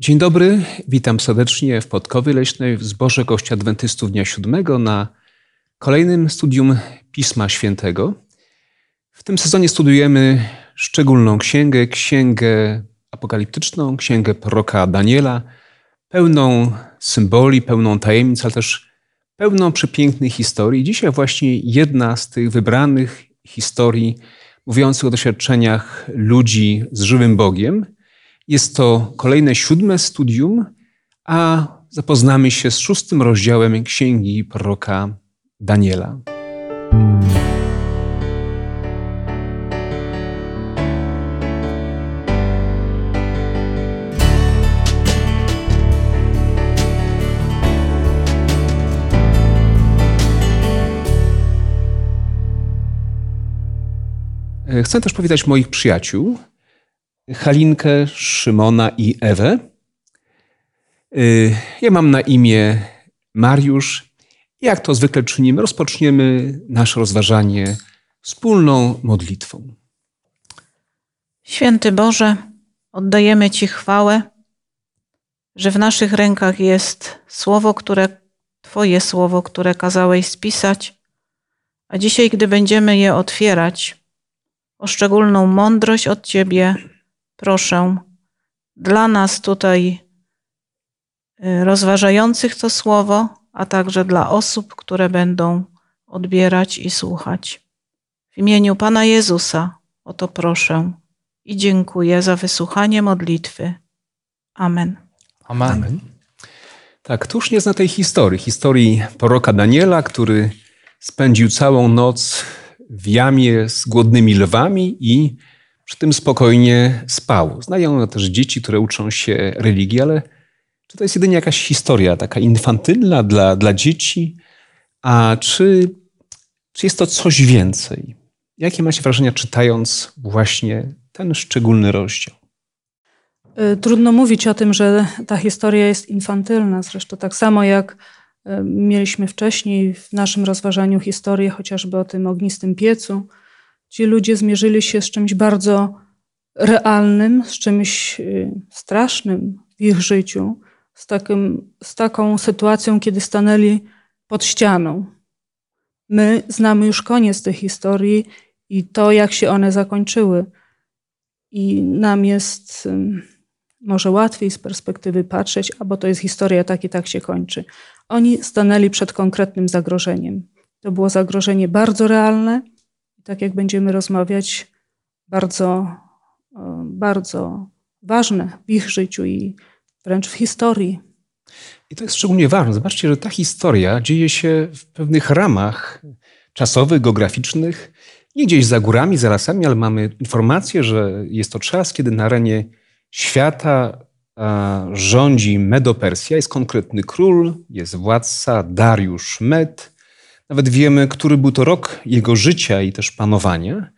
Dzień dobry, witam serdecznie w Podkowie Leśnej w Zborze Kościa Adwentystów Dnia Siódmego na kolejnym studium Pisma Świętego. W tym sezonie studiujemy szczególną księgę, księgę apokaliptyczną, księgę proroka Daniela, pełną symboli, pełną tajemnic, ale też pełną przepięknych historii. Dzisiaj właśnie jedna z tych wybranych historii mówiących o doświadczeniach ludzi z żywym Bogiem. Jest to kolejne siódme studium, a zapoznamy się z szóstym rozdziałem księgi proroka Daniela. E, chcę też powitać moich przyjaciół, Halinkę, Szymona i Ewę. E, ja mam na imię Mariusz. Jak to zwykle czynimy, rozpoczniemy nasze rozważanie wspólną modlitwą. Święty Boże, oddajemy Ci chwałę, że w naszych rękach jest słowo, które Twoje słowo, które kazałeś spisać, a dzisiaj, gdy będziemy je otwierać, o szczególną mądrość od Ciebie proszę dla nas tutaj y, rozważających to słowo, a także dla osób, które będą odbierać i słuchać. W imieniu Pana Jezusa o to proszę i dziękuję za wysłuchanie modlitwy. Amen. Amen. Amen. Tak, któż nie zna tej historii? Historii proroka Daniela, który spędził całą noc w jamie z głodnymi lwami i przy tym spokojnie spał. Znają też dzieci, które uczą się religii, ale czy to jest jedynie jakaś historia taka infantylna dla, dla dzieci, a czy, czy jest to coś więcej? Jakie macie wrażenia czytając właśnie ten szczególny rozdział? Y, trudno mówić o tym, że ta historia jest infantylna. Zresztą tak samo jak y, mieliśmy wcześniej w naszym rozważaniu historię chociażby o tym ognistym piecu. Ci ludzie zmierzyli się z czymś bardzo realnym, z czymś y, strasznym w ich życiu, z, takim, z taką sytuacją, kiedy stanęli pod ścianą. My znamy już koniec tej historii i to, jak się one zakończyły. I nam jest może łatwiej z perspektywy patrzeć, a bo to jest historia tak i tak się kończy. Oni stanęli przed konkretnym zagrożeniem. To było zagrożenie bardzo realne, i tak jak będziemy rozmawiać, bardzo, bardzo ważne w ich życiu i wręcz w historii. I to jest szczególnie ważne. Zobaczcie, że ta historia dzieje się w pewnych ramach czasowych, geograficznych, nie gdzieś za górami, za lasami, ale mamy informację, że jest to czas, kiedy na arenie świata rządzi Medopersja, jest konkretny król, jest władca Dariusz Med. Nawet wiemy, który był to rok jego życia i też panowania.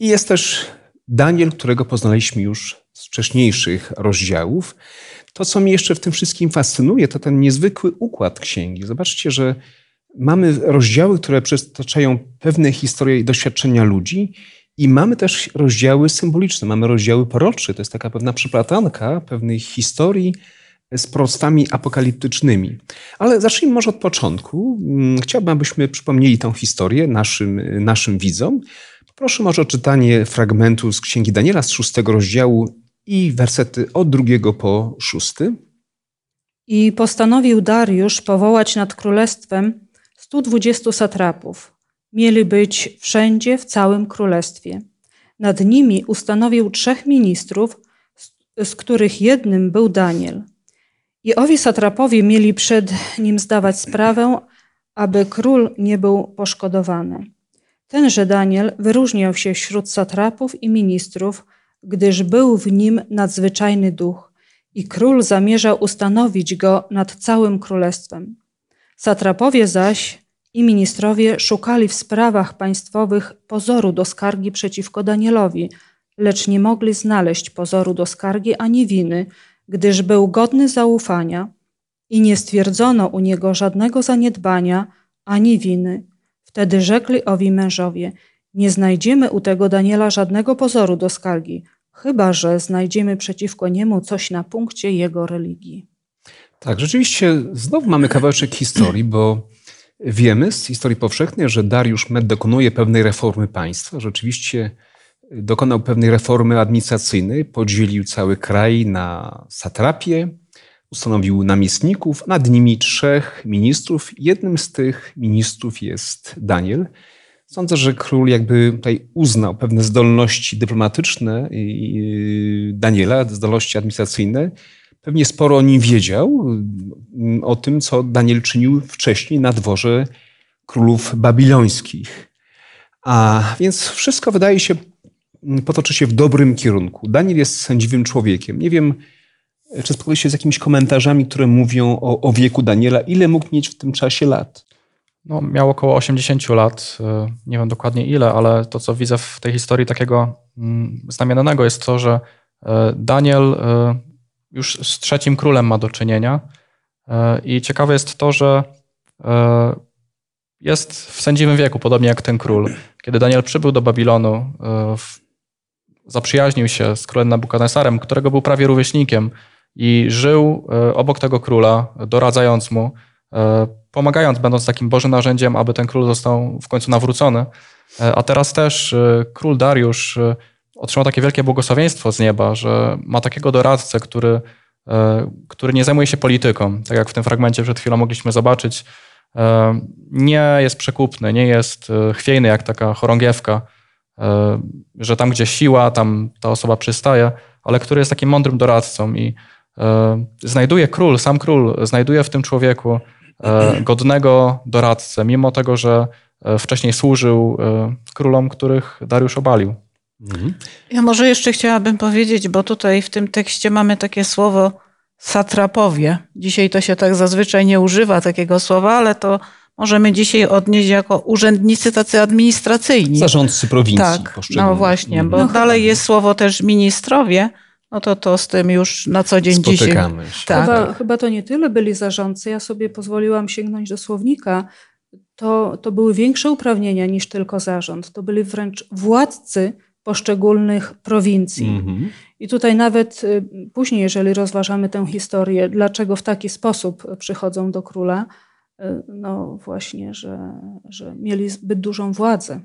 I jest też Daniel, którego poznaliśmy już z wcześniejszych rozdziałów. To, co mnie jeszcze w tym wszystkim fascynuje, to ten niezwykły układ księgi. Zobaczcie, że mamy rozdziały, które przytaczają pewne historie i doświadczenia ludzi, i mamy też rozdziały symboliczne, mamy rozdziały prorocze. To jest taka pewna przyplatanka pewnej historii z prostami apokaliptycznymi. Ale zacznijmy może od początku. Mm, chciałbym, abyśmy przypomnieli tę historię naszym, naszym widzom. Proszę może o czytanie fragmentu z Księgi Daniela z szóstego rozdziału i wersety od drugiego po szósty. I postanowił Dariusz powołać nad królestwem 120 satrapów, mieli być wszędzie w całym królestwie. Nad nimi ustanowił trzech ministrów, z których jednym był Daniel. I owi satrapowie mieli przed nim zdawać sprawę, aby król nie był poszkodowany. Tenże Daniel wyróżniał się wśród satrapów i ministrów, gdyż był w nim nadzwyczajny duch i król zamierzał ustanowić go nad całym królestwem. Satrapowie zaś i ministrowie szukali w sprawach państwowych pozoru do skargi przeciwko Danielowi, lecz nie mogli znaleźć pozoru do skargi ani winy, gdyż był godny zaufania i nie stwierdzono u niego żadnego zaniedbania ani winy. Wtedy rzekli owi mężowie: Nie znajdziemy u tego Daniela żadnego pozoru do skargi, chyba że znajdziemy przeciwko niemu coś na punkcie jego religii. Tak, rzeczywiście znowu mamy kawałeczek historii, bo wiemy z historii powszechnej, że Dariusz Med dokonuje pewnej reformy państwa. Rzeczywiście dokonał pewnej reformy administracyjnej, podzielił cały kraj na satrapie, ustanowił namiestników, nad nimi trzech ministrów. Jednym z tych ministrów jest Daniel. Sądzę, że król jakby tutaj uznał pewne zdolności dyplomatyczne Daniela, zdolności administracyjne. Pewnie sporo o nim wiedział, o tym, co Daniel czynił wcześniej na dworze królów babilońskich. A więc wszystko wydaje się potoczy się w dobrym kierunku. Daniel jest sędziwym człowiekiem. Nie wiem, czy spotkałeś się z jakimiś komentarzami, które mówią o, o wieku Daniela. Ile mógł mieć w tym czasie lat? No, miał około 80 lat. E, nie wiem dokładnie ile, ale to, co widzę w tej historii takiego mm, znamienionego jest to, że e, Daniel e, już z trzecim królem ma do czynienia. I ciekawe jest to, że jest w sędziwym wieku, podobnie jak ten król. Kiedy Daniel przybył do Babilonu, zaprzyjaźnił się z królem Nabukadnesarem, którego był prawie rówieśnikiem i żył obok tego króla, doradzając mu pomagając, będąc takim Bożym narzędziem, aby ten król został w końcu nawrócony. E, a teraz też e, król Dariusz e, otrzymał takie wielkie błogosławieństwo z nieba, że ma takiego doradcę, który, który nie zajmuje się polityką. Tak jak w tym fragmencie przed chwilą mogliśmy zobaczyć, nie jest przekupny, nie jest chwiejny jak taka chorągiewka, że tam, gdzie siła, tam ta osoba przystaje, ale który jest takim mądrym doradcą i znajduje król, sam król znajduje w tym człowieku E, godnego doradcę, mimo tego, że e, wcześniej służył e, królom, których Dariusz obalił. Mhm. Ja może jeszcze chciałabym powiedzieć, bo tutaj w tym tekście mamy takie słowo satrapowie. Dzisiaj to się tak zazwyczaj nie używa takiego słowa, ale to możemy dzisiaj odnieść jako urzędnicy tacy administracyjni. Zarządcy prowincji. Tak, no właśnie, bo no, dalej jest słowo też ministrowie, no to to z tym już na co dzień Spotykamy dzisiaj. Się. Tak. Chyba, chyba to nie tyle byli zarządcy. Ja sobie pozwoliłam sięgnąć do słownika. To, to były większe uprawnienia niż tylko zarząd. To byli wręcz władcy poszczególnych prowincji. Mm-hmm. I tutaj nawet y, później, jeżeli rozważamy tę historię, dlaczego w taki sposób przychodzą do króla, no właśnie, że, że mieli zbyt dużą władzę.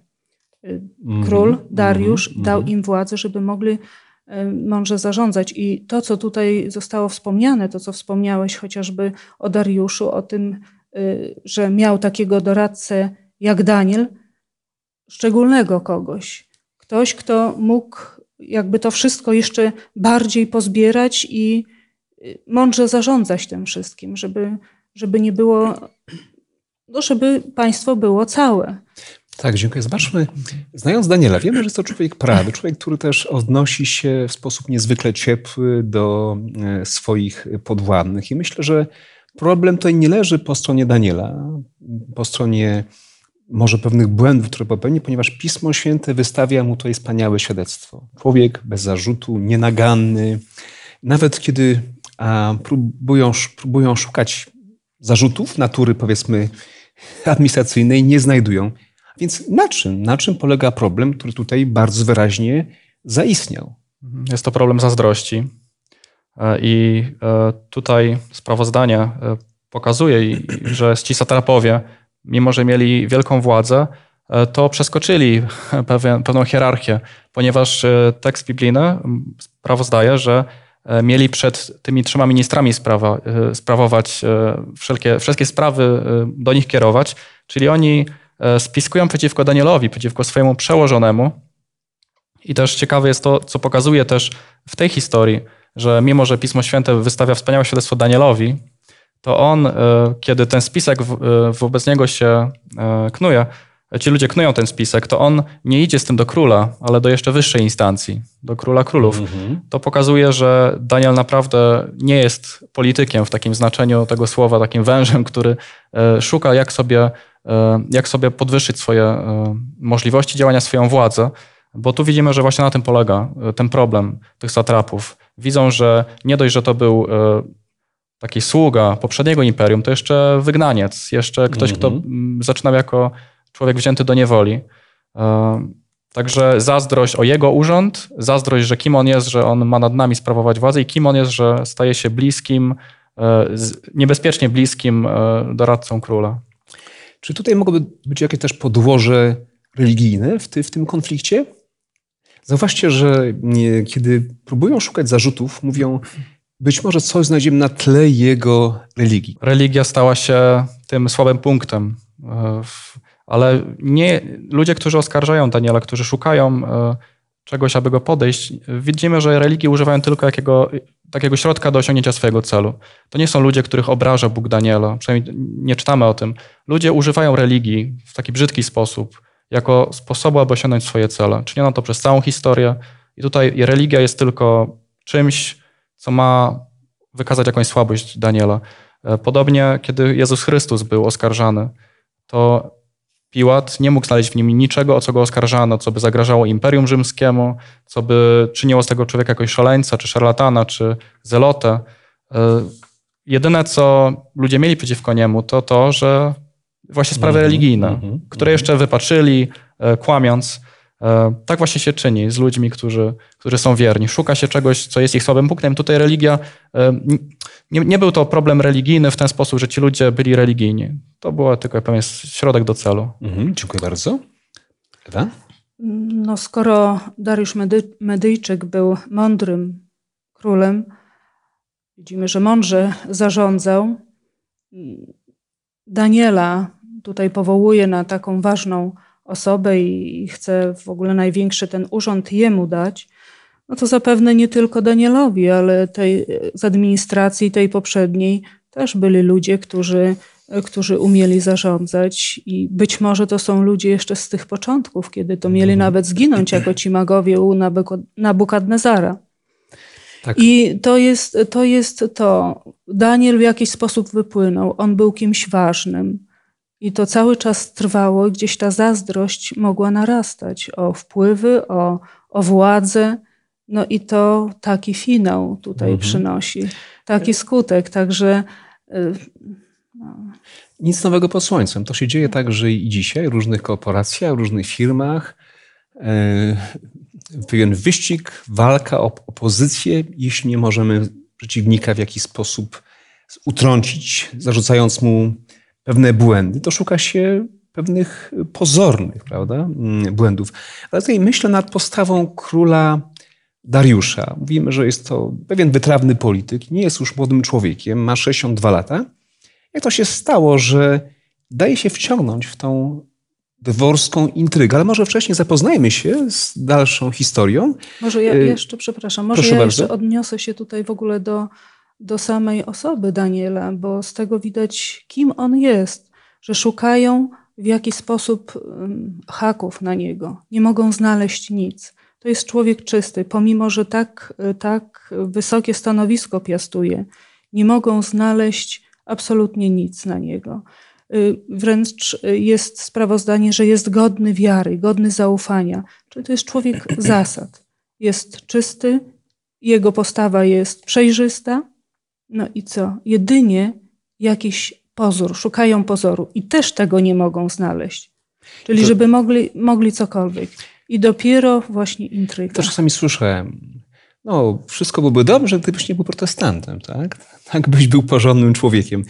Y, król mm-hmm. Dariusz mm-hmm. dał im władzę, żeby mogli mądrze zarządzać. I to, co tutaj zostało wspomniane, to co wspomniałeś chociażby o Dariuszu, o tym, y, że miał takiego doradcę jak Daniel, szczególnego kogoś. Ktoś, kto mógł jakby to wszystko jeszcze bardziej pozbierać i y, mądrze zarządzać tym wszystkim, żeby, żeby nie było, no żeby państwo było całe. Tak, dziękuję. Zobaczmy, znając Daniela, wiemy, że jest to człowiek prawy, człowiek, który też odnosi się w sposób niezwykle ciepły do e, swoich podwładnych. I myślę, że problem tutaj nie leży po stronie Daniela, po stronie może pewnych błędów, które popełni, ponieważ Pismo Święte wystawia mu tutaj wspaniałe świadectwo. Człowiek bez zarzutu, nienaganny. Nawet kiedy próbują, próbują szukać zarzutów natury, powiedzmy, administracyjnej, nie znajdują. Więc na czym, na czym polega problem, który tutaj bardzo wyraźnie zaistniał? Jest to problem zazdrości. E, I e, tutaj sprawozdanie e, pokazuje, że ci satrapowie, mimo że mieli wielką władzę, to przeskoczyli pewną hierarchię, ponieważ tekst biblijny sprawozdaje, że mieli przed tymi trzema ministrami sprawa, sprawować wszelkie, wszystkie sprawy, do nich kierować, czyli oni E, spiskują przeciwko Danielowi, przeciwko swojemu przełożonemu. I też ciekawe jest to, co pokazuje też w tej historii, że mimo, że Pismo Święte wystawia wspaniałe świadectwo Danielowi, to on, e, kiedy ten spisek e, wobec niego się knuje, ci ludzie knują ten spisek, to on nie idzie z tym do króla, ale do jeszcze wyższej instancji, do króla królów. Mhm. To pokazuje, że Daniel naprawdę nie jest politykiem w takim znaczeniu tego słowa, takim wężem, który szuka, jak sobie E, jak sobie podwyższyć swoje e, możliwości działania, swoją władzę, bo tu widzimy, że właśnie na tym polega e, ten problem tych satrapów. Widzą, że nie dość, że to był taki sługa poprzedniego imperium, to jeszcze wygnaniec, jeszcze ktoś, kto mhm. zaczynał jako człowiek wzięty do niewoli. Także zazdrość o jego urząd, zazdrość, że kim on jest, że on ma nad nami sprawować władzę i kim on jest, że staje się bliskim, e, niebezpiecznie bliskim e, doradcą króla. Czy tutaj mogłoby być jakieś też podłoże religijne w, ty, w tym konflikcie? Zauważcie, że nie, kiedy próbują szukać zarzutów, mówią, być może coś znajdziemy na tle jego religii. Religia stała się tym słabym punktem. E, ale nie, ludzie, którzy oskarżają Daniela, którzy szukają e, czegoś, aby go podejść, widzimy, że religii używają tylko jakiego, takiego środka do osiągnięcia swojego celu. To nie są ludzie, których obraża Bóg Daniela, przynajmniej nie czytamy o tym. Ludzie używają religii w taki brzydki sposób, jako sposobu, aby osiągnąć swoje cele. Czyniono to przez całą historię i tutaj religia jest tylko czymś, co ma wykazać jakąś słabość Daniela. E, podobnie, kiedy Jezus Chrystus był oskarżany, to Piłat nie mógł znaleźć w nim niczego, o co go oskarżano, co by zagrażało Imperium Rzymskiemu, co by czyniło z tego człowieka jakoś szaleńca, czy szarlatana, czy zelotę. E, jedyne, co ludzie mieli przeciwko niemu, to to, że właśnie sprawy -hmm, religijne, mm -hmm, które jeszcze wypaczyli, e, kłamiąc. E, tak właśnie się czyni z ludźmi, którzy, którzy są wierni. Szuka się czegoś, co jest ich słabym punktem. Tutaj religia, nie, nie był to problem religijny w ten sposób, że ci ludzie byli religijni. To był tylko pewien środek do celu. Mhm, dziękuję bardzo. Ewa? No, skoro Dariusz Medy Medyjczyk był mądrym królem, widzimy, że mądrze zarządzał. Daniela tutaj powołuje na taką ważną osobę i chce w ogóle największy ten urząd jemu dać, no to zapewne nie tylko Danielowi, ale tej, z administracji tej poprzedniej też byli ludzie, którzy, którzy umieli zarządzać i być może to są ludzie jeszcze z tych początków, kiedy to mieli mhm. nawet zginąć jako ci magowie u Nabukadnezara. Tak. I to jest, to jest to. Daniel w jakiś sposób wypłynął. On był kimś ważnym. I to cały czas trwało, gdzieś ta zazdrość mogła narastać o wpływy, o, o władzę. No i to taki finał tutaj mhm. przynosi, taki skutek. Także. Y, no. Nic nowego pod słońcem. To się dzieje także i dzisiaj w różnych korporacjach, w różnych firmach. E, pewien wyścig, walka o opozycję, jeśli nie możemy przeciwnika w jakiś sposób utrącić, zarzucając mu pewne błędy, to szuka się pewnych pozornych prawda, mm, błędów. Ale tutaj myślę nad postawą króla Dariusza. Mówimy, że jest to pewien wytrawny polityk, nie jest już młodym człowiekiem, ma 62 lata. Jak to się stało, że daje się wciągnąć w tą dworską intrygę, ale może wcześniej zapoznajmy się z dalszą historią. Może ja y, jeszcze, przepraszam, może Proszę ja bardzo. jeszcze odniosę się tutaj w ogóle do do samej osoby Daniela, bo z tego widać, kim on jest, że szukają w jakiś sposób haków na niego, nie mogą znaleźć nic. To jest człowiek czysty, pomimo że tak, tak wysokie stanowisko piastuje, nie mogą znaleźć absolutnie nic na niego. Y, wręcz jest sprawozdanie, że jest godny wiary, godny zaufania. Czyli to jest człowiek zasad. Jest czysty, jego postawa jest przejrzysta, no i co? Jedynie jakiś pozór, szukają pozoru i też tego nie mogą znaleźć. Czyli żeby mogli, mogli cokolwiek. I dopiero właśnie intryga. To czasami słyszałem, no wszystko byłoby dobrze, gdybyś nie był protestantem, tak? Tak byś był porządnym człowiekiem.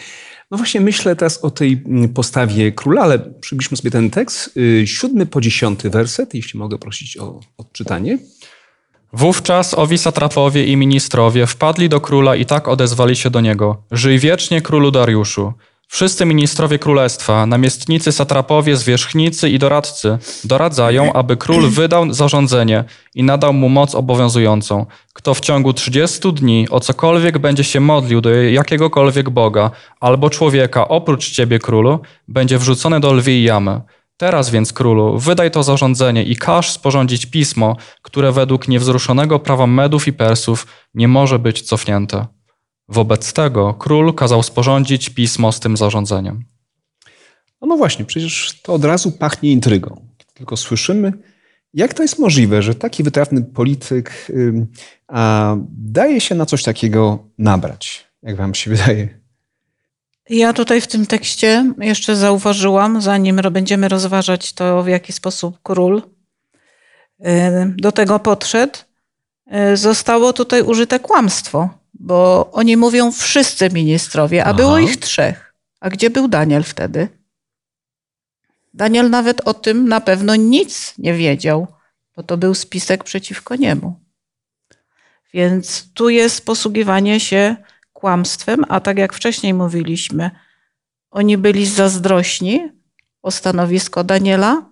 No właśnie myślę teraz o tej postawie króla, ale przybliżmy sobie ten tekst. Y, siódmy po dziesiąty werset, jeśli mogę prosić o odczytanie. Wówczas owi satrapowie i ministrowie wpadli do króla i tak odezwali się do niego: Żyj wiecznie królu Dariuszu. Wszyscy ministrowie królestwa, namiestnicy, satrapowie, zwierzchnicy i doradcy doradzają, aby król wydał zarządzenie i nadał mu moc obowiązującą. Kto w ciągu 30 dni o cokolwiek będzie się modlił do jakiegokolwiek Boga albo człowieka oprócz ciebie, królu, będzie wrzucony do lwiej jamy. Teraz więc, królu, wydaj to zarządzenie i każ sporządzić pismo, które według niewzruszonego prawa Medów i Persów nie może być cofnięte. Wobec tego król kazał sporządzić pismo z tym zarządzeniem. No, no właśnie, przecież to od razu pachnie intrygą. Tylko słyszymy, jak to jest możliwe, że taki wytrawny polityk a, daje się na coś takiego nabrać, jak wam się wydaje? Ja tutaj w tym tekście jeszcze zauważyłam, zanim będziemy rozważać to, w jaki sposób król do tego podszedł, zostało tutaj użyte kłamstwo, bo oni mówią wszyscy ministrowie, a Aha. było ich trzech. A gdzie był Daniel wtedy? Daniel nawet o tym na pewno nic nie wiedział, bo to był spisek przeciwko niemu. Więc tu jest posługiwanie się kłamstwem, a tak jak wcześniej mówiliśmy, oni byli zazdrośni o stanowisko Daniela,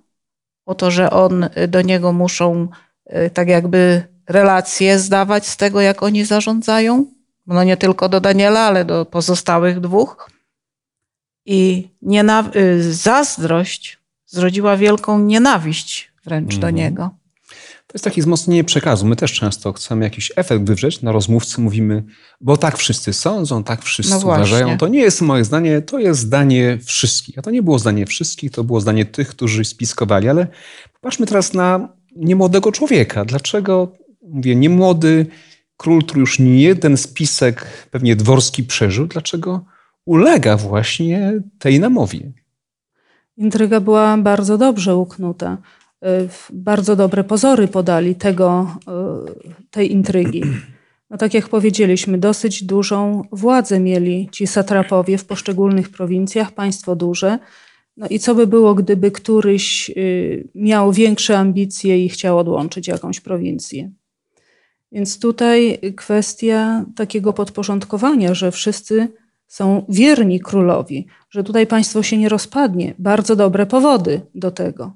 o to, że on do niego muszą y, tak jakby relacje zdawać z tego, jak oni zarządzają. No nie tylko do Daniela, ale do pozostałych dwóch. I y, zazdrość zrodziła wielką nienawiść wręcz do mhm. niego. To jest takie wzmocnienie przekazu. My też często chcemy jakiś efekt wywrzeć. Na rozmówcy mówimy, bo tak wszyscy sądzą, tak wszyscy no uważają. To nie jest moje zdanie, to jest zdanie wszystkich. A to nie było zdanie wszystkich, to było zdanie tych, którzy spiskowali. Ale popatrzmy teraz na niemłodego człowieka. Dlaczego, mówię, niemłody król, który już nie jeden spisek pewnie dworski przeżył, dlaczego ulega właśnie tej namowie? Intryga była bardzo dobrze uknuta. Bardzo dobre pozory podali tego, y, tej intrygi. No tak jak powiedzieliśmy, dosyć dużą władzę mieli ci satrapowie w poszczególnych prowincjach, państwo duże. No i co by było, gdyby któryś y, miał większe ambicje i chciał odłączyć jakąś prowincję? Więc tutaj kwestia takiego podporządkowania, że wszyscy są wierni królowi, że tutaj państwo się nie rozpadnie. Bardzo dobre powody do tego.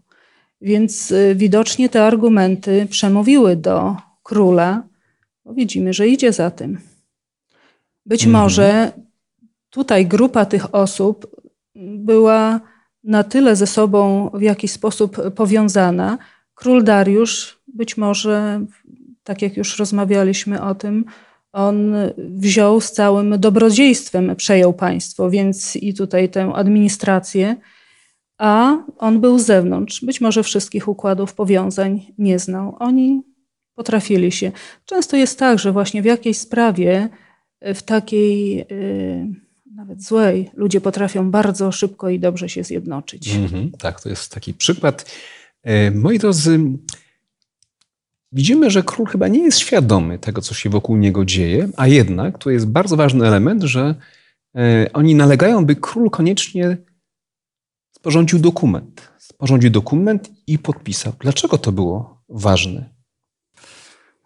Więc y, widocznie te argumenty przemówiły do króla. Bo widzimy, że idzie za tym. Być mhm. może tutaj grupa tych osób była na tyle ze sobą w jakiś sposób powiązana. Król Dariusz, być może, tak jak już rozmawialiśmy o tym, on wziął z całym dobrodziejstwem, przejął państwo, więc i tutaj tę administrację a on był z zewnątrz. Być może wszystkich układów powiązań nie znał. Oni potrafili się. Często jest tak, że właśnie w jakiejś sprawie, w takiej yy, nawet złej, ludzie potrafią bardzo szybko i dobrze się zjednoczyć. Mm -hmm, tak, to jest taki przykład. E, moi drodzy, widzimy, że król chyba nie jest świadomy tego, co się wokół niego dzieje, a jednak to jest bardzo ważny element, że e, oni nalegają, by król koniecznie sporządził dokument. Sporządził dokument i podpisał. Dlaczego to było ważne?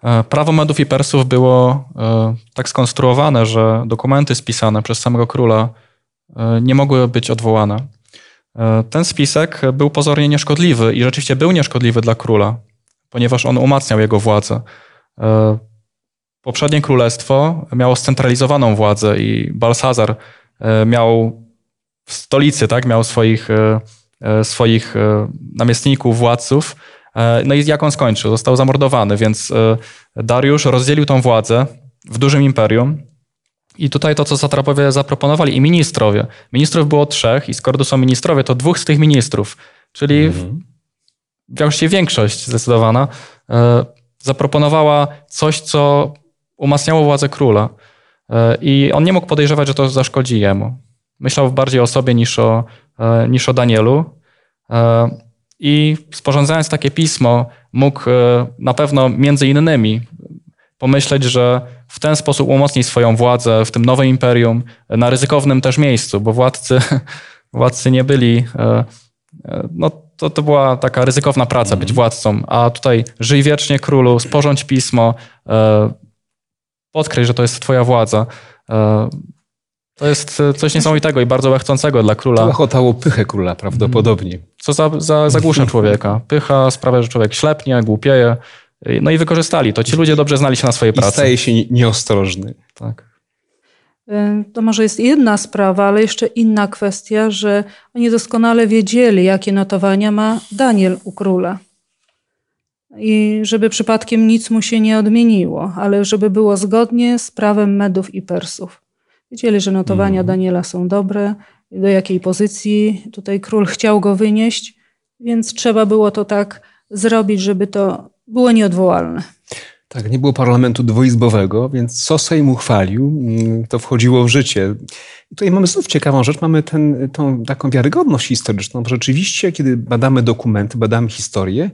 E, prawo Medów i Persów było e, tak skonstruowane, że dokumenty spisane przez samego króla nie mogły być odwołane. Ten spisek był pozornie nieszkodliwy i rzeczywiście był nieszkodliwy dla króla, ponieważ on umacniał jego władzę. Poprzednie królestwo miało scentralizowaną władzę i Balsazar miał w stolicy, tak, miał swoich, e, e, swoich e, namiestników, władców. No i jak on skończył? Został zamordowany, więc Dariusz rozdzielił tą władzę w dużym imperium. I tutaj to, co satrapowie zaproponowali, i ministrowie. Ministrów było trzech, i skoro to są ministrowie, to dwóch z tych ministrów, czyli. Właściwie większość zdecydowana, zaproponowała coś, co umacniało władzę króla. I on nie mógł podejrzewać, że to zaszkodzi jemu. Myślał bardziej o sobie niż o, e, niż o Danielu. E, I sporządzając takie pismo, mógł e, na pewno między innymi pomyśleć, że w ten sposób umocni swoją władzę w tym nowym imperium, na ryzykownym też miejscu, bo władcy, władcy nie byli. No, to, to była taka ryzykowna praca być mhm. władcą, a tutaj żyj wiecznie królu, sporządź pismo, podkreśl, że to jest twoja władza. To jest e, coś niesamowitego i bardzo łechcącego dla króla. To ochotało pychę króla prawdopodobnie. Co za, za, zagłusza człowieka. Pycha sprawia, że człowiek ślepnie, głupieje. No i wykorzystali to. Ci ludzie dobrze znali się na swojej pracy. I staje się nieostrożny. Tak. E, to może jest jedna sprawa, ale jeszcze inna kwestia, że oni doskonale wiedzieli, jakie notowania ma Daniel u króla. I żeby przypadkiem nic mu się nie odmieniło, ale żeby było zgodnie z prawem Medów i Persów. Wiedzieli, że notowania mhm. Daniela są dobre, do jakiej pozycji tutaj król chciał go wynieść, więc trzeba było to tak zrobić, żeby to było nieodwołalne. Tak, nie było parlamentu dwuizbowego, więc co Sejm uchwalił, mm, to wchodziło w życie. I tutaj mamy znów ciekawą rzecz, mamy ten, tą taką wiarygodność historyczną, rzeczywiście, kiedy badamy dokumenty, badamy historię,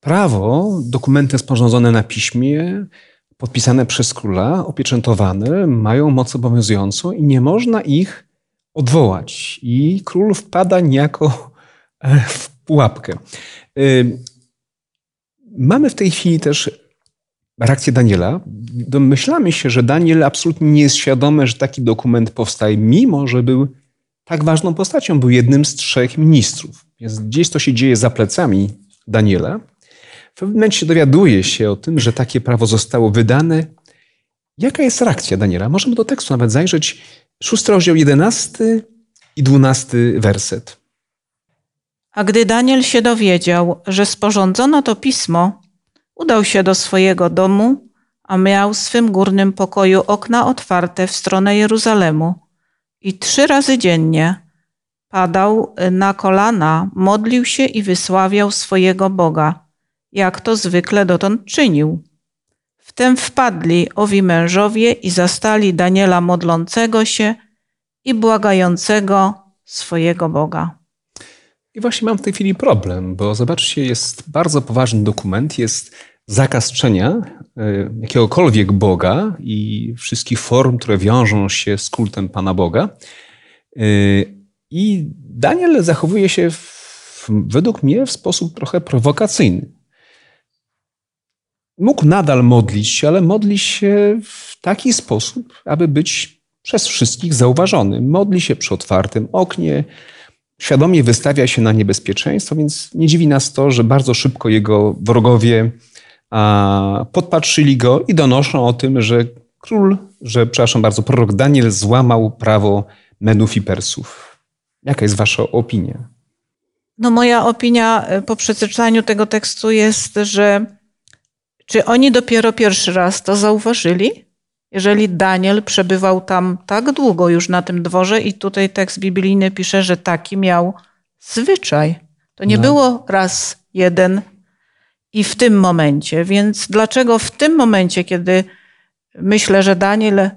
prawo, dokumenty sporządzone na piśmie, podpisane przez króla, opieczętowane, mają moc obowiązującą i nie można ich odwołać. I król wpada niejako e, w pułapkę. E, mamy w tej chwili też reakcję Daniela. Domyślamy się, że Daniel absolutnie nie jest świadomy, że taki dokument powstaje, mimo że był tak ważną postacią, był jednym z trzech ministrów. Więc gdzieś to się dzieje za plecami Daniela. W pewnym momencie dowiaduje się o tym, że takie prawo zostało wydane. Jaka jest reakcja Daniela? Możemy do tekstu nawet zajrzeć. Szósty rozdział, jedenasty i dwunasty werset. A gdy Daniel się dowiedział, że sporządzono to pismo, udał się do swojego domu, a miał w swym górnym pokoju okna otwarte w stronę Jeruzalemu i trzy razy dziennie padał na kolana, modlił się i wysławiał swojego Boga, jak to zwykle dotąd czynił. Wtem wpadli owi mężowie i zastali Daniela modlącego się i błagającego swojego Boga. I właśnie mam w tej chwili problem, bo zobaczcie, jest bardzo poważny dokument, jest zakaz czczenia e, jakiegokolwiek Boga i wszystkich form, które wiążą się z kultem Pana Boga. E, I Daniel zachowuje się w, według mnie w sposób trochę prowokacyjny. Mógł nadal modlić się, ale modli się w taki sposób, aby być przez wszystkich zauważony. Modli się przy otwartym oknie, świadomie wystawia się na niebezpieczeństwo, więc nie dziwi nas to, że bardzo szybko jego wrogowie podpatrzyli go i donoszą o tym, że król, że, przepraszam bardzo, prorok Daniel złamał prawo Menów i Persów. Jaka jest wasza opinia? No moja opinia e, po przeczytaniu tego tekstu jest, że czy oni dopiero pierwszy raz to zauważyli? Jeżeli Daniel przebywał tam tak długo już na tym dworze i tutaj tekst biblijny pisze, że taki miał zwyczaj. To nie no. było raz jeden i w tym momencie. Więc dlaczego w tym momencie, kiedy myślę, że Daniel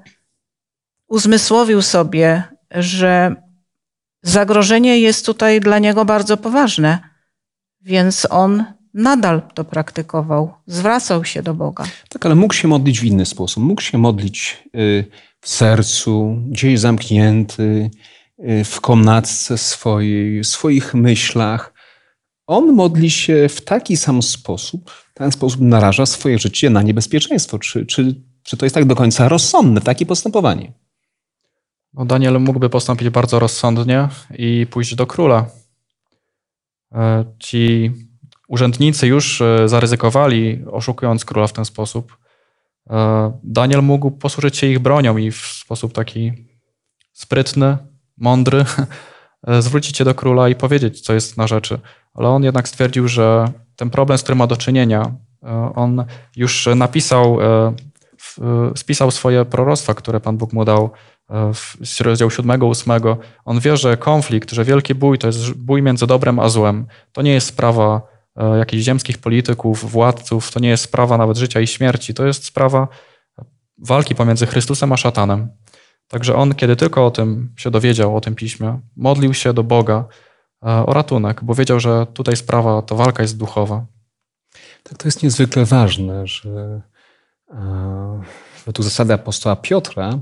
uzmysłowił sobie, że zagrożenie jest tutaj dla niego bardzo poważne, więc on nadal to praktykował, zwracał się do Boga. Tak, ale mógł się modlić w inny sposób. Mógł się modlić y, w sercu, gdzieś zamknięty, y, w komnatce swojej, w swoich myślach. On modli się w taki sam sposób, w ten sposób naraża swoje życie na niebezpieczeństwo. Czy, czy, czy to jest tak do końca rozsądne, takie postępowanie? No Daniel mógłby postąpić bardzo rozsądnie i pójść do króla. E, ci urzędnicy już e, zaryzykowali, oszukując króla w ten sposób. E, Daniel mógł posłużyć się ich bronią i w sposób taki sprytny, mądry zwrócić się do króla i powiedzieć, co jest na rzeczy. Ale on jednak stwierdził, że ten problem, z którym ma do czynienia, on już napisał, spisał swoje proroctwa, które Pan Bóg mu dał z rozdziału 7, 8, on wie, że konflikt, że wielki bój to jest bój między dobrem a złem. To nie jest sprawa e, jakichś ziemskich polityków, władców, to nie jest sprawa nawet życia i śmierci, to jest sprawa walki pomiędzy Chrystusem a szatanem. Także on, kiedy tylko o tym się dowiedział, o tym piśmie, modlił się do Boga e, o ratunek, bo wiedział, że tutaj sprawa, to walka jest duchowa. Tak, to jest niezwykle ważne, że e, według zasady apostoła Piotra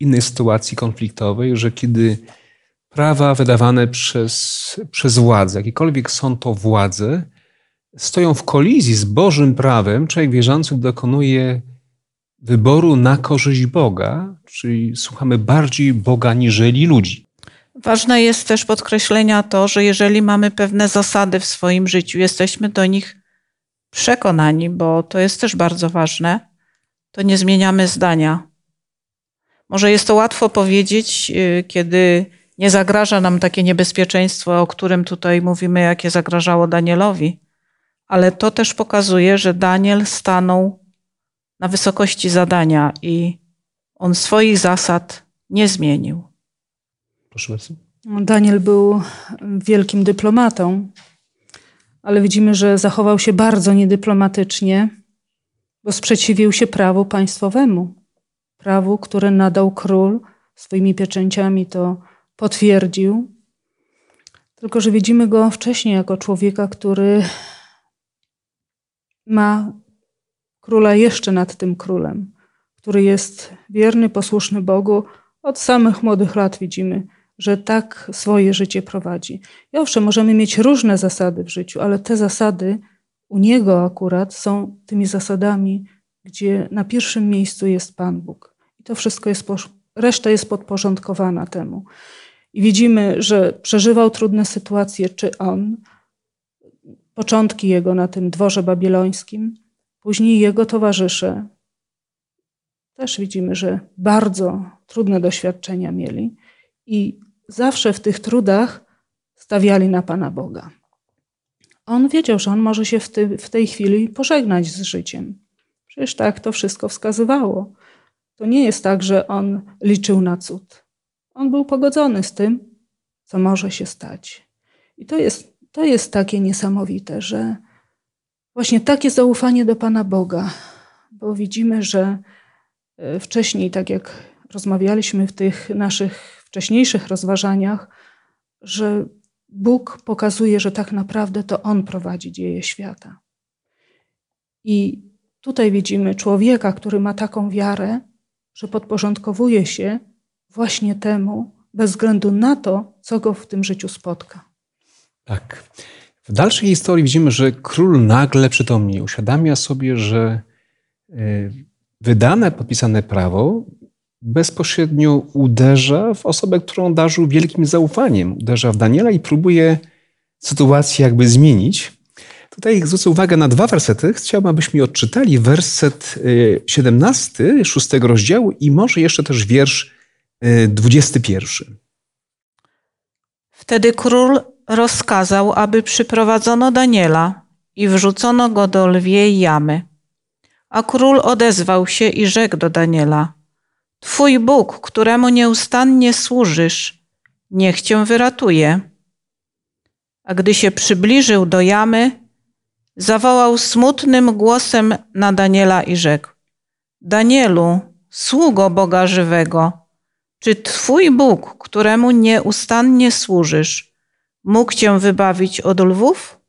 innej sytuacji konfliktowej, że kiedy prawa wydawane przez, przez władzę, jakiekolwiek są to władze, stoją w kolizji z Bożym prawem, człowiek wierzący dokonuje wyboru na korzyść Boga, czyli słuchamy bardziej Boga niżeli ludzi. Ważne jest też podkreślenia to, że jeżeli mamy pewne zasady w swoim życiu, jesteśmy do nich przekonani, bo to jest też bardzo ważne, to nie zmieniamy zdania. Może jest to łatwo powiedzieć, y, kiedy nie zagraża nam takie niebezpieczeństwo, o którym tutaj mówimy, jakie zagrażało Danielowi, ale to też pokazuje, że Daniel stanął na wysokości zadania i on swoich zasad nie zmienił. Proszę bardzo. Daniel był wielkim dyplomatą, ale widzimy, że zachował się bardzo niedyplomatycznie, bo sprzeciwił się prawu państwowemu prawu, które nadał król, swoimi pieczęciami to potwierdził. Tylko, że widzimy go wcześniej jako człowieka, który ma króla jeszcze nad tym królem, który jest wierny, posłuszny Bogu. Od samych młodych lat widzimy, że tak swoje życie prowadzi. I owszem, możemy mieć różne zasady w życiu, ale te zasady u niego akurat są tymi zasadami, gdzie na pierwszym miejscu jest Pan Bóg. I to wszystko jest, reszta jest podporządkowana temu. I widzimy, że przeżywał trudne sytuacje, czy on, początki jego na tym dworze babilońskim, później jego towarzysze. Też widzimy, że bardzo trudne doświadczenia mieli i zawsze w tych trudach stawiali na Pana Boga. On wiedział, że on może się w, ty, w tej chwili pożegnać z życiem. Przecież tak to wszystko wskazywało. To nie jest tak, że on liczył na cud. On był pogodzony z tym, co może się stać. I to jest, to jest takie niesamowite, że właśnie takie zaufanie do Pana Boga, bo widzimy, że e, wcześniej, tak jak rozmawialiśmy w tych naszych wcześniejszych rozważaniach, że Bóg pokazuje, że tak naprawdę to On prowadzi dzieje świata. I tutaj widzimy człowieka, który ma taką wiarę, że podporządkowuje się właśnie temu, bez względu na to, co go w tym życiu spotka. Tak. W dalszej historii widzimy, że król nagle przytomnie uświadamia sobie, że e, wydane, podpisane prawo bezpośrednio uderza w osobę, którą darzył wielkim zaufaniem. Uderza w Daniela i próbuje sytuację jakby zmienić. Tutaj zwrócę uwagę na dwa wersety. Chciałbym, abyśmy odczytali werset 17, y, szóstego rozdziału i może jeszcze też wiersz 21. Y, Wtedy król rozkazał, aby przyprowadzono Daniela i wrzucono go do lwiej jamy. A król odezwał się i rzekł do Daniela – Twój Bóg, któremu nieustannie służysz, niech cię wyratuje. A gdy się przybliżył do jamy, zawołał smutnym głosem na Daniela i rzekł: Danielu, sługo Boga żywego, czy Twój Bóg, któremu nieustannie służysz, mógł cię wybawić od lwów?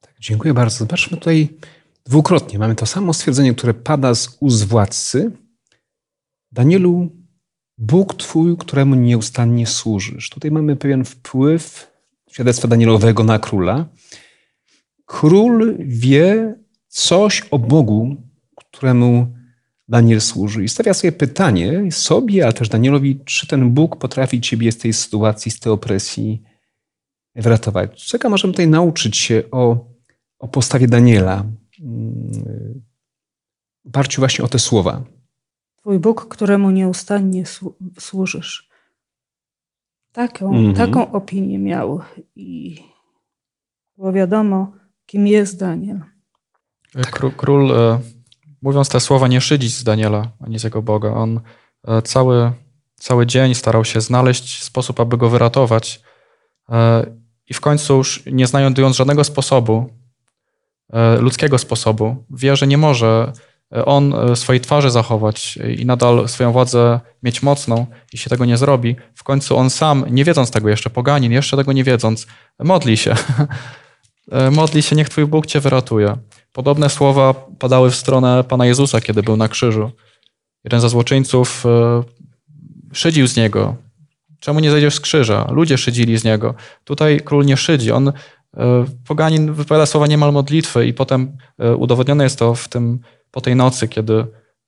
Tak, dziękuję bardzo. Zobaczmy tutaj dwukrotnie. Mamy to samo stwierdzenie, które pada z ust władcy, Danielu, Bóg Twój, któremu nieustannie służysz. Tutaj mamy pewien wpływ świadectwa Danielowego na króla. Król wie coś o Bogu, któremu Daniel służy. I stawia sobie pytanie sobie, ale też Danielowi, czy ten Bóg potrafi Ciebie z tej sytuacji, z tej opresji wratować. Czego możemy tutaj nauczyć się o, o postawie Daniela mm, w oparciu właśnie o te słowa. Twój Bóg, któremu nieustannie służysz. Taką, mm -hmm. taką opinię miał i było wiadomo, kim jest Daniel. Król, król e, mówiąc te słowa, nie szydzić z Daniela ani z jego Boga. On e, cały, cały dzień starał się znaleźć sposób, aby go wyratować. E, I w końcu, już nie znajdując żadnego sposobu, ludzkiego sposobu, wie, że nie może on e, swojej twarzy zachować i nadal swoją władzę mieć mocną i się tego nie zrobi, w końcu on sam, nie wiedząc tego jeszcze, poganin, jeszcze tego nie wiedząc, modli się. E, modli się, niech Twój Bóg Cię wyratuje. Podobne słowa padały w stronę Pana Jezusa, kiedy był na krzyżu. Jeden ze złoczyńców e, szydził z Niego. Czemu nie zejdziesz z krzyża? Ludzie szydzili z Niego. Tutaj król nie szydzi. On, poganin wypowiada słowa niemal modlitwy i potem udowodnione jest to w tym po tej nocy, kiedy,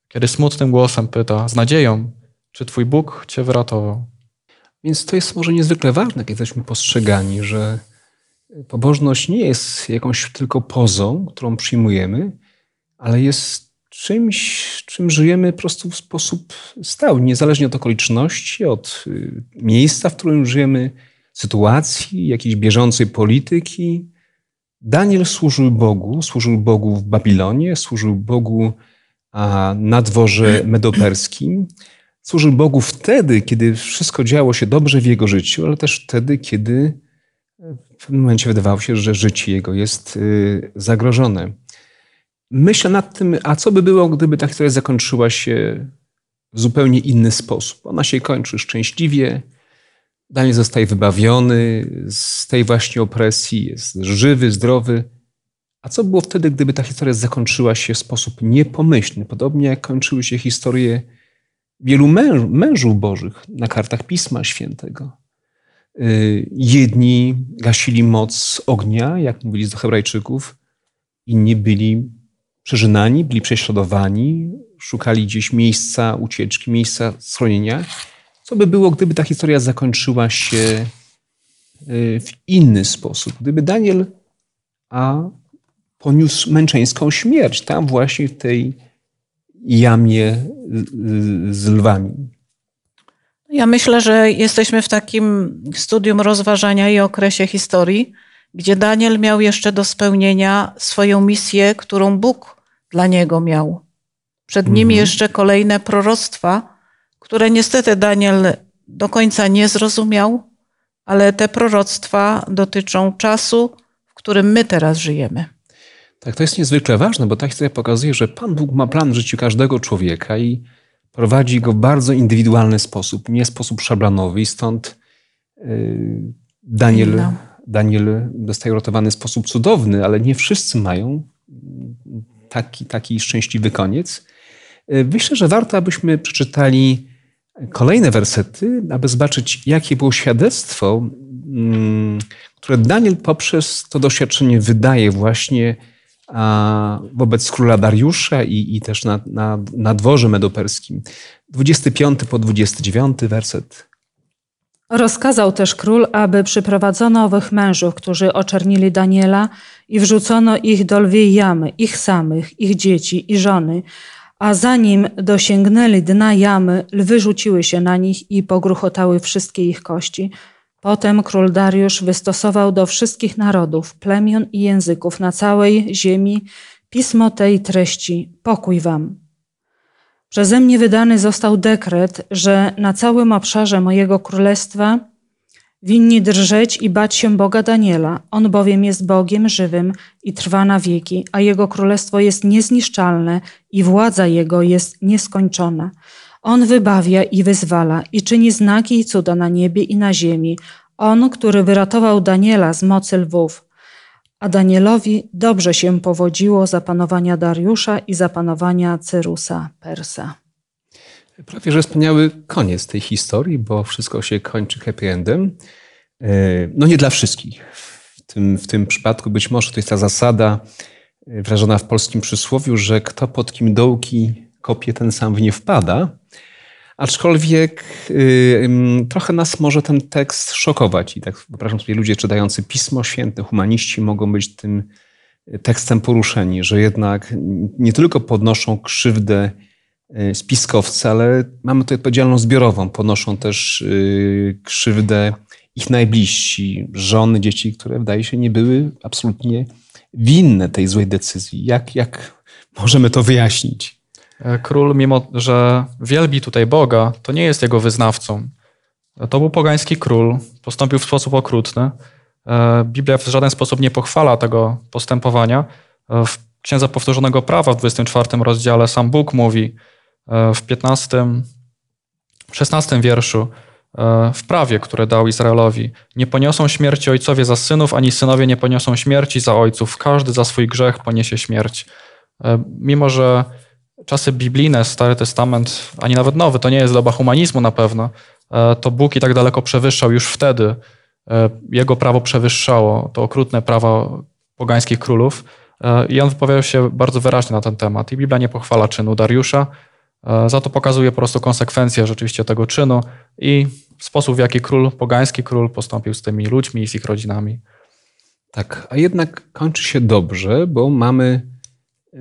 kiedy smutnym głosem pyta, z nadzieją, czy Twój Bóg Cię wyratował. Więc to jest może niezwykle ważne, kiedy jesteśmy postrzegani, że pobożność nie jest jakąś tylko pozą, którą przyjmujemy, ale jest czymś, czym żyjemy po prostu w sposób stały, niezależnie od okoliczności, od y, miejsca, w którym żyjemy, sytuacji, jakiejś bieżącej polityki, Daniel służył Bogu, służył Bogu w Babilonie, służył Bogu na dworze medoperskim. Służył Bogu wtedy, kiedy wszystko działo się dobrze w jego życiu, ale też wtedy, kiedy w pewnym momencie wydawało się, że życie jego jest y, zagrożone. Myślę nad tym, a co by było, gdyby ta historia zakończyła się w zupełnie inny sposób. Ona się kończy szczęśliwie, Daniel zostaje wybawiony z tej właśnie opresji, jest żywy, zdrowy, A co było wtedy, gdyby ta historia zakończyła się w sposób niepomyślny, podobnie jak kończyły się historie wielu męż, mężów bożych na kartach Pisma Świętego? Y, jedni gasili moc ognia, jak mówili do Hebrajczyków, inni byli przeżynani, byli prześladowani, szukali gdzieś miejsca ucieczki, miejsca schronienia. Co by było, gdyby ta historia zakończyła się y, w inny sposób? Gdyby Daniel a poniósł męczeńską śmierć tam właśnie w tej jamie z lwami. Ja myślę, że jesteśmy w takim studium rozważania i okresie historii, gdzie Daniel miał jeszcze do spełnienia swoją misję, którą Bóg dla niego miał. Przed mhm. jeszcze kolejne proroctwa, które niestety Daniel do końca nie zrozumiał, ale te proroctwa dotyczą czasu, w którym my teraz żyjemy. Tak, to jest niezwykle ważne, bo ta historia pokazuje, że Pan Bóg ma plan w życiu każdego człowieka i prowadzi go w bardzo indywidualny sposób, nie sposób szablanowy i stąd y, Daniel, Daniel dostaje ratowany w sposób cudowny, ale nie wszyscy mają taki, taki szczęśliwy koniec. Y, myślę, że warto, abyśmy przeczytali kolejne wersety, aby zobaczyć, jakie było świadectwo, mm, które Daniel poprzez to doświadczenie wydaje właśnie wobec króla Dariusza i, i też na, na, na dworze medoperskim. 25 po 29 werset. Rozkazał też król, aby przyprowadzono owych mężów, którzy oczernili Daniela i wrzucono ich do lwiej jamy, ich samych, ich dzieci i żony, a zanim dosięgnęli dna jamy, lwy rzuciły się na nich i pogruchotały wszystkie ich kości. Potem król Dariusz wystosował do wszystkich narodów, plemion i języków na całej ziemi pismo tej treści: Pokój wam. Przeze mnie wydany został dekret, że na całym obszarze mojego królestwa winni drżeć i bać się Boga Daniela. On bowiem jest Bogiem żywym i trwa na wieki, a jego królestwo jest niezniszczalne i władza jego jest nieskończona. On wybawia i wyzwala i czyni znaki i cuda na niebie i na ziemi. On, który wyratował Daniela z mocy lwów. A Danielowi dobrze się powodziło za panowania Dariusza i za panowania Cyrusa Persa. Prawie że wspaniały koniec tej historii, bo wszystko się kończy happy endem. E, no nie dla wszystkich. W tym, w tym przypadku być może to jest ta zasada e, wrażona w polskim przysłowiu, że kto pod kim dołki kopie, ten sam w nie wpada. Aczkolwiek yy, trochę nas może ten tekst szokować. I tak wyobrażam sobie, ludzie czytający Pismo Święte, humaniści mogą być tym tekstem poruszeni, że jednak nie tylko podnoszą krzywdę y, spiskowcy, ale mamy tutaj odpowiedzialność zbiorową. Ponoszą też krzywdę ich najbliżsi, żony, dzieci, które wydaje się nie były absolutnie winne tej złej decyzji. Jak, jak możemy to wyjaśnić? E, król, mimo że wielbi tutaj Boga, to nie jest jego wyznawcą. To był pogański król, postąpił w sposób okrutny. E, Biblia w żaden sposób nie pochwala tego postępowania. E, w Księdza Powtórzonego Prawa w 24 rozdziale sam Bóg mówi w 15, 16 wierszu w prawie, które dał Izraelowi. Nie poniosą śmierci ojcowie za synów, ani synowie nie poniosą śmierci za ojców. Każdy za swój grzech poniesie śmierć. Mimo, że czasy biblijne, Stary Testament, ani nawet Nowy, to nie jest doba humanizmu na pewno, e, to Bóg i tak daleko przewyższał już wtedy. E, jego prawo przewyższało to okrutne prawo pogańskich królów e, i on wypowiadał się bardzo wyraźnie na ten temat. I Biblia nie pochwala czynu Dariusza, za to pokazuje po prostu konsekwencje rzeczywiście tego czynu i sposób, w jaki król, pogański król postąpił z tymi ludźmi i z ich rodzinami. Tak, a jednak kończy się dobrze, bo mamy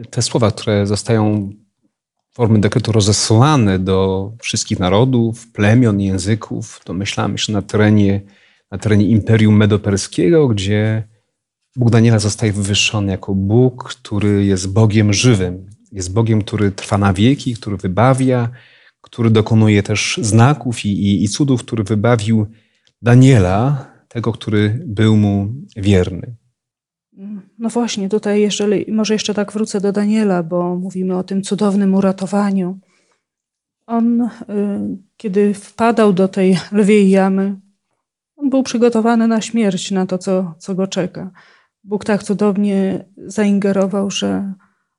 te słowa, które zostają formy dekretu rozesłane do wszystkich narodów, plemion, języków. Domyślamy się na terenie, na terenie Imperium Medoperskiego, gdzie Bóg Daniela zostaje wywyższony jako Bóg, który jest Bogiem żywym. Jest Bogiem, który trwa na wieki, który wybawia, który dokonuje też znaków i, i, i cudów, który wybawił Daniela, tego, który był mu wierny. No właśnie, tutaj jeżeli, może jeszcze tak wrócę do Daniela, bo mówimy o tym cudownym uratowaniu. On, y, kiedy wpadał do tej lwiej jamy, on był przygotowany na śmierć, na to, co, co go czeka. Bóg tak cudownie zaingerował, że,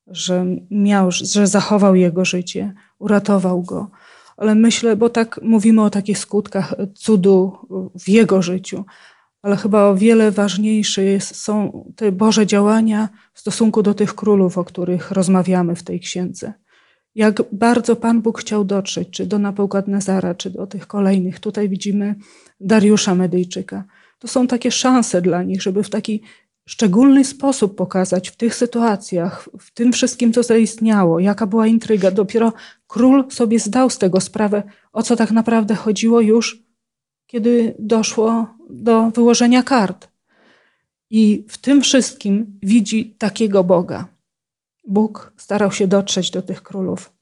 że miał, że zachował jego życie, uratował go. Ale myślę, bo tak mówimy o takich skutkach cudu w jego życiu, ale chyba o wiele ważniejsze są te Boże działania w stosunku do tych królów, o których rozmawiamy w tej księdze. Jak bardzo Pan Bóg chciał dotrzeć, czy do Napełkadnezara, czy do tych kolejnych. Tutaj widzimy Dariusza Medyjczyka. To są takie szanse dla nich, żeby w taki szczególny sposób pokazać w tych sytuacjach, w tym wszystkim, co zaistniało, jaka była intryga. Dopiero król sobie zdał z tego sprawę, o co tak naprawdę chodziło już, kiedy doszło do wyłożenia kart. I w tym wszystkim widzi takiego Boga. Bóg starał się dotrzeć do tych królów.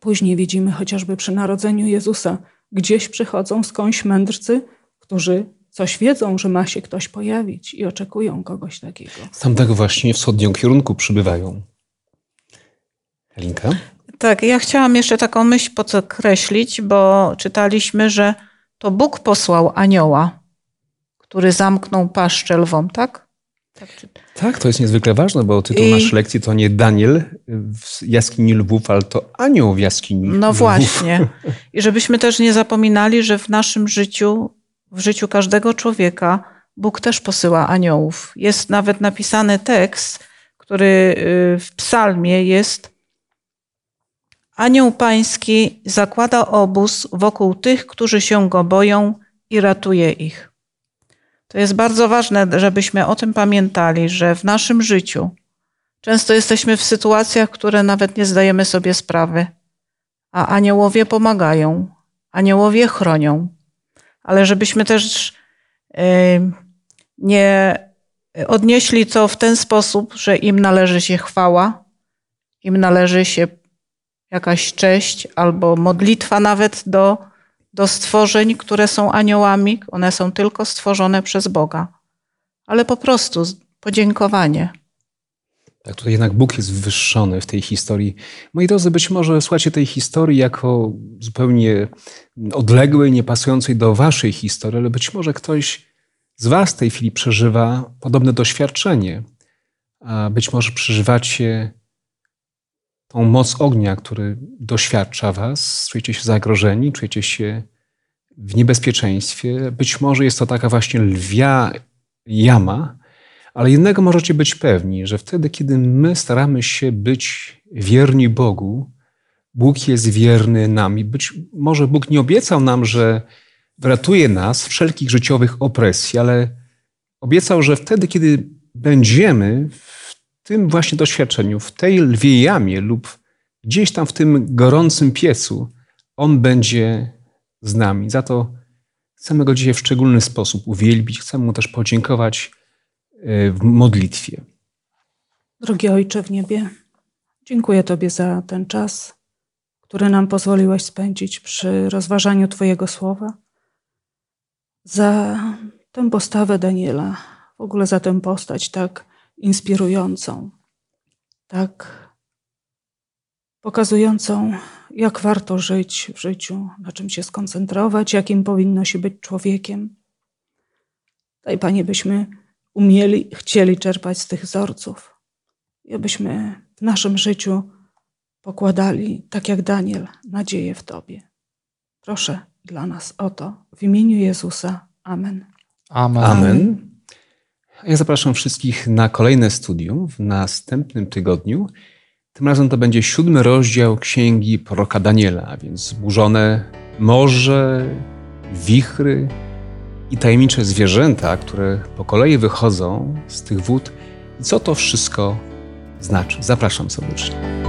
Później widzimy chociażby przy narodzeniu Jezusa, gdzieś przychodzą skądś mędrcy, którzy coś wiedzą, że ma się ktoś pojawić i oczekują kogoś takiego. Z tamtego właśnie wschodniego kierunku przybywają. Helinka? Tak, ja chciałam jeszcze taką myśl podkreślić, bo czytaliśmy, że to Bóg posłał anioła, który zamknął paszczę lwom, tak? Tak, tak, to jest niezwykle ważne, bo tytuł I... naszej lekcji to nie Daniel w jaskini lwów, ale to anioł w jaskini No lwów. właśnie. I żebyśmy też nie zapominali, że w naszym życiu, w życiu każdego człowieka, Bóg też posyła aniołów. Jest nawet napisany tekst, który y, w psalmie jest Anioł pański zakłada obóz wokół tych, którzy się go boją i ratuje ich. To jest bardzo ważne, żebyśmy o tym pamiętali, że w naszym życiu często jesteśmy w sytuacjach, które nawet nie zdajemy sobie sprawy, a aniołowie pomagają, aniołowie chronią, ale żebyśmy też nie odnieśli to w ten sposób, że im należy się chwała, im należy się jakaś cześć albo modlitwa nawet do do stworzeń, które są aniołami. One są tylko stworzone przez Boga. Ale po prostu podziękowanie. Tak, tutaj jednak Bóg jest wywyższony w tej historii. Moi drodzy, być może słuchacie tej historii jako zupełnie odległej, niepasującej do waszej historii, ale być może ktoś z was w tej chwili przeżywa podobne doświadczenie. A być może przeżywacie tą moc ognia, który doświadcza was, czujecie się zagrożeni, czujecie się w niebezpieczeństwie. Być może jest to taka właśnie lwia jama, ale jednego możecie być pewni, że wtedy, kiedy my staramy się być wierni Bogu, Bóg jest wierny nam. I być może Bóg nie obiecał nam, że wratuje nas wszelkich życiowych opresji, ale obiecał, że wtedy, kiedy będziemy tym właśnie doświadczeniu, w tej lwiej jamie lub gdzieś tam w tym gorącym piecu, On będzie z nami. Za to chcemy Go dzisiaj w szczególny sposób uwielbić, chcemy Mu też podziękować e, w modlitwie. Drogi Ojcze w niebie, dziękuję Tobie za ten czas, który nam pozwoliłeś spędzić przy rozważaniu Twojego słowa, za tę postawę Daniela, w ogóle za tę postać tak inspirującą, tak pokazującą, jak warto żyć w życiu, na czym się skoncentrować, jakim powinno się być człowiekiem. Daj, Panie, byśmy umieli, chcieli czerpać z tych wzorców i abyśmy w naszym życiu pokładali, tak jak Daniel, nadzieję w Tobie. Proszę dla nas o to w imieniu Jezusa. Amen. Amen. Amen. Ja zapraszam wszystkich na kolejne studium w następnym tygodniu. Tym razem to będzie siódmy rozdział księgi proroka Daniela, a więc zburzone morze, wichry i tajemnicze zwierzęta, które po kolei wychodzą z tych wód. I co to wszystko znaczy? Zapraszam serdecznie.